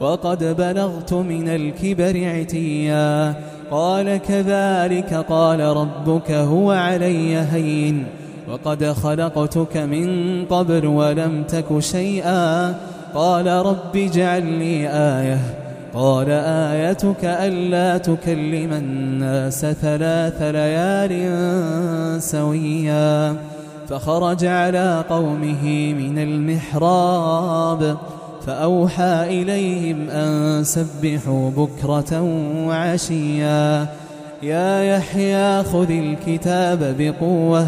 وقد بلغت من الكبر عتيا. قال كذلك قال ربك هو علي هين. وقد خلقتك من قبل ولم تك شيئا. قال رب اجعل لي آية. قال آيتك ألا تكلم الناس ثلاث ليال سويا. فخرج على قومه من المحراب. فأوحى إليهم أن سبحوا بكرة وعشيا. يا يحيى خذ الكتاب بقوة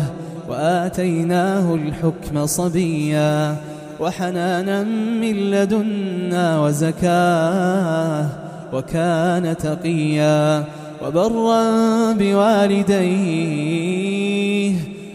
وآتيناه الحكم صبيا. وحنانا من لدنا وزكاة وكان تقيا. وبرا بوالديه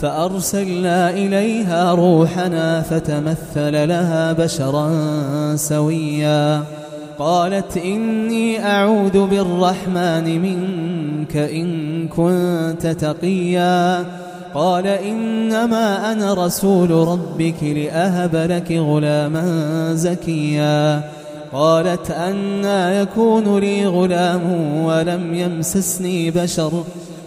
فأرسلنا إليها روحنا فتمثل لها بشرا سويا. قالت إني أعوذ بالرحمن منك إن كنت تقيا. قال إنما أنا رسول ربك لأهب لك غلاما زكيا. قالت أنا يكون لي غلام ولم يمسسني بشر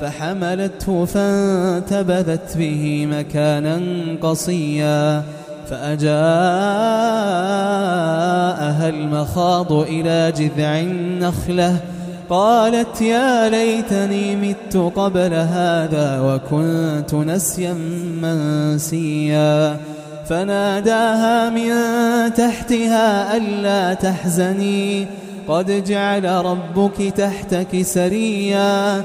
فحملته فانتبذت به مكانا قصيا فأجاءها المخاض إلى جذع النخلة قالت يا ليتني مت قبل هذا وكنت نسيا منسيا فناداها من تحتها ألا تحزني قد جعل ربك تحتك سريا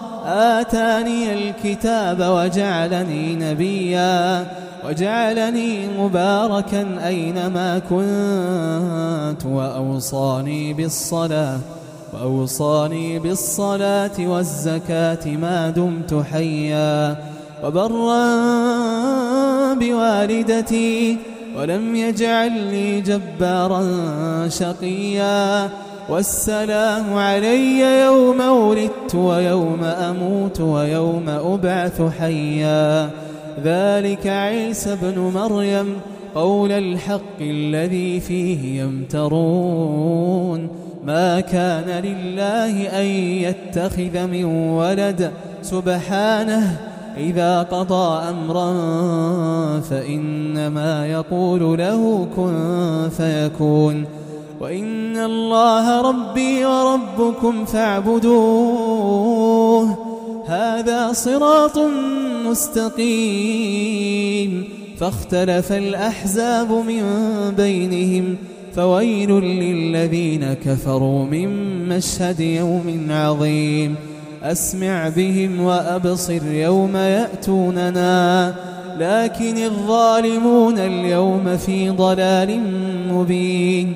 آتاني الكتاب وجعلني نبيا وجعلني مباركا أينما كنت وأوصاني بالصلاة وأوصاني بالصلاة والزكاة ما دمت حيا وبرا بوالدتي ولم يجعلني جبارا شقيا والسلام علي يوم ولدت ويوم أموت ويوم أبعث حيا. ذلك عيسى بن مريم قول الحق الذي فيه يمترون. ما كان لله أن يتخذ من ولد. سبحانه إذا قضى أمرا فإنما يقول له كن فيكون. وإن الله ربي وربكم فاعبدوه. هذا صراط مستقيم. فاختلف الأحزاب من بينهم فويل للذين كفروا من مشهد يوم عظيم. أسمع بهم وأبصر يوم يأتوننا. لكن الظالمون اليوم في ضلال مبين.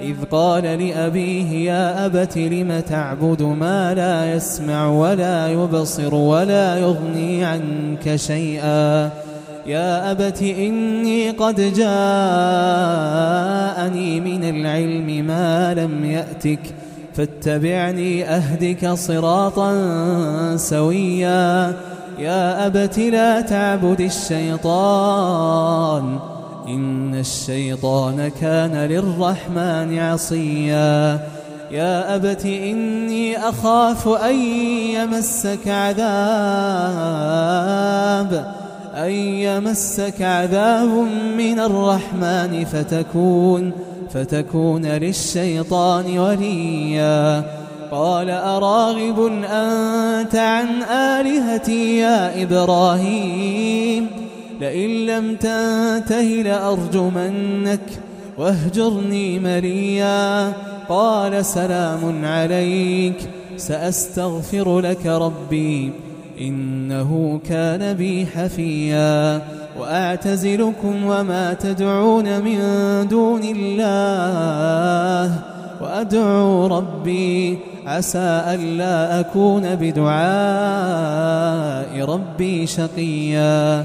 إذ قال لأبيه يا أبت لم تعبد ما لا يسمع ولا يبصر ولا يغني عنك شيئا؟ يا أبت إني قد جاءني من العلم ما لم يأتك فاتبعني أهدك صراطا سويا. يا أبت لا تعبد الشيطان. إن الشيطان كان للرحمن عصيا. يا أبت إني أخاف أن يمسك عذاب أن يمسك عذاب من الرحمن فتكون فتكون للشيطان وليا. قال أراغب أنت عن آلهتي يا إبراهيم؟ لئن لم تنته لأرجمنك واهجرني مريا قال سلام عليك سأستغفر لك ربي إنه كان بي حفيا. وأعتزلكم وما تدعون من دون الله وأدعو ربي عسى ألا أكون بدعاء ربي شقيا.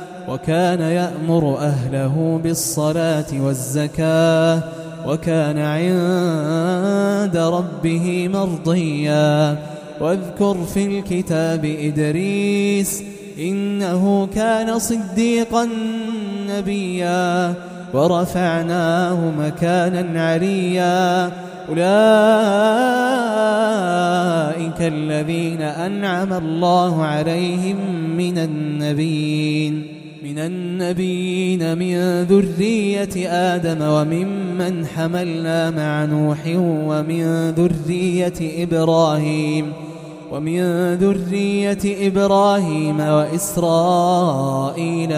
وكان يأمر أهله بالصلاة والزكاة وكان عند ربه مرضيا. واذكر في الكتاب إدريس إنه كان صديقا نبيا. ورفعناه مكانا عليا. أولئك الذين أنعم الله عليهم من النبيين. من النبيين من ذرية آدم وممن حملنا مع نوح ومن ذرية إبراهيم ومن ذرية إبراهيم وإسرائيل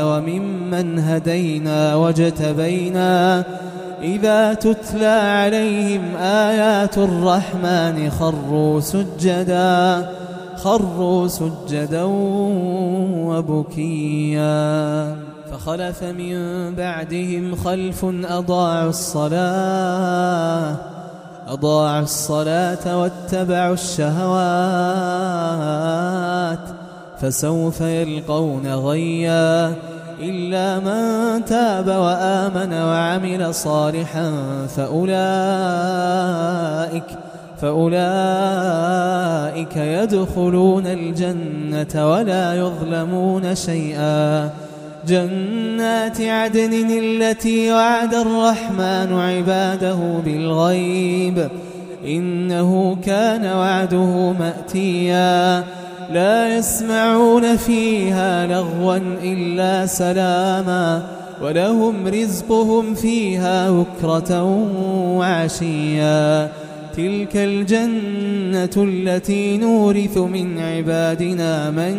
وممن هدينا واجتبينا إذا تتلى عليهم آيات الرحمن خروا سجدا خروا سجدا وبكيا فخلف من بعدهم خلف أضاعوا الصلاة أضاعوا الصلاة واتبعوا الشهوات فسوف يلقون غيا إلا من تاب وآمن وعمل صالحا فأولئك فأولئك يدخلون الجنة ولا يظلمون شيئا. جنات عدن التي وعد الرحمن عباده بالغيب. إنه كان وعده مأتيا. لا يسمعون فيها لغوا إلا سلاما. ولهم رزقهم فيها بكرة وعشيا. تلك الجنة التي نورث من عبادنا من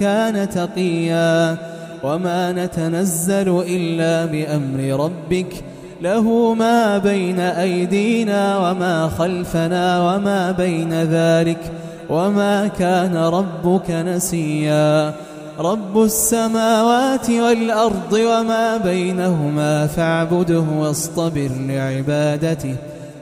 كان تقيا وما نتنزل إلا بأمر ربك له ما بين أيدينا وما خلفنا وما بين ذلك وما كان ربك نسيا رب السماوات والأرض وما بينهما فاعبده واصطبر لعبادته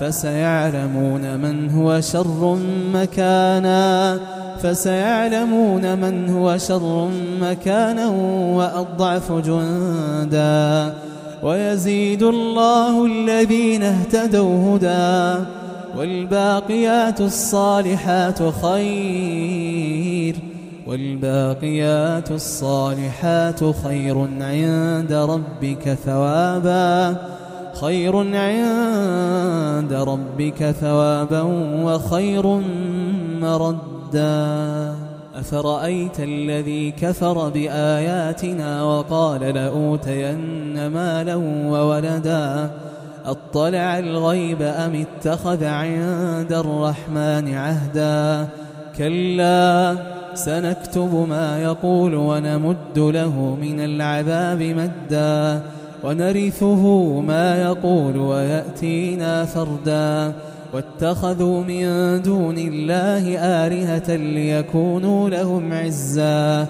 فسيعلمون من هو شر مكانا فسيعلمون من هو شر مكانا وأضعف جندا ويزيد الله الذين اهتدوا هدى والباقيات الصالحات خير والباقيات الصالحات خير عند ربك ثوابا خير عند ربك ثوابا وخير مردا. أفرأيت الذي كفر بآياتنا وقال لأوتين مالا وولدا؟ أطلع الغيب أم اتخذ عند الرحمن عهدا؟ كلا سنكتب ما يقول ونمد له من العذاب مدا. ونرثه ما يقول ويأتينا فردا. واتخذوا من دون الله آلهة ليكونوا لهم عزا.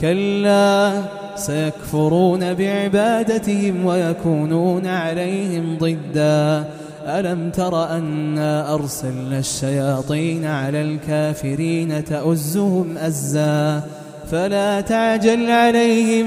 كلا سيكفرون بعبادتهم ويكونون عليهم ضدا. ألم تر أنا أرسلنا الشياطين على الكافرين تأزهم أزا؟ فلا تعجل عليهم.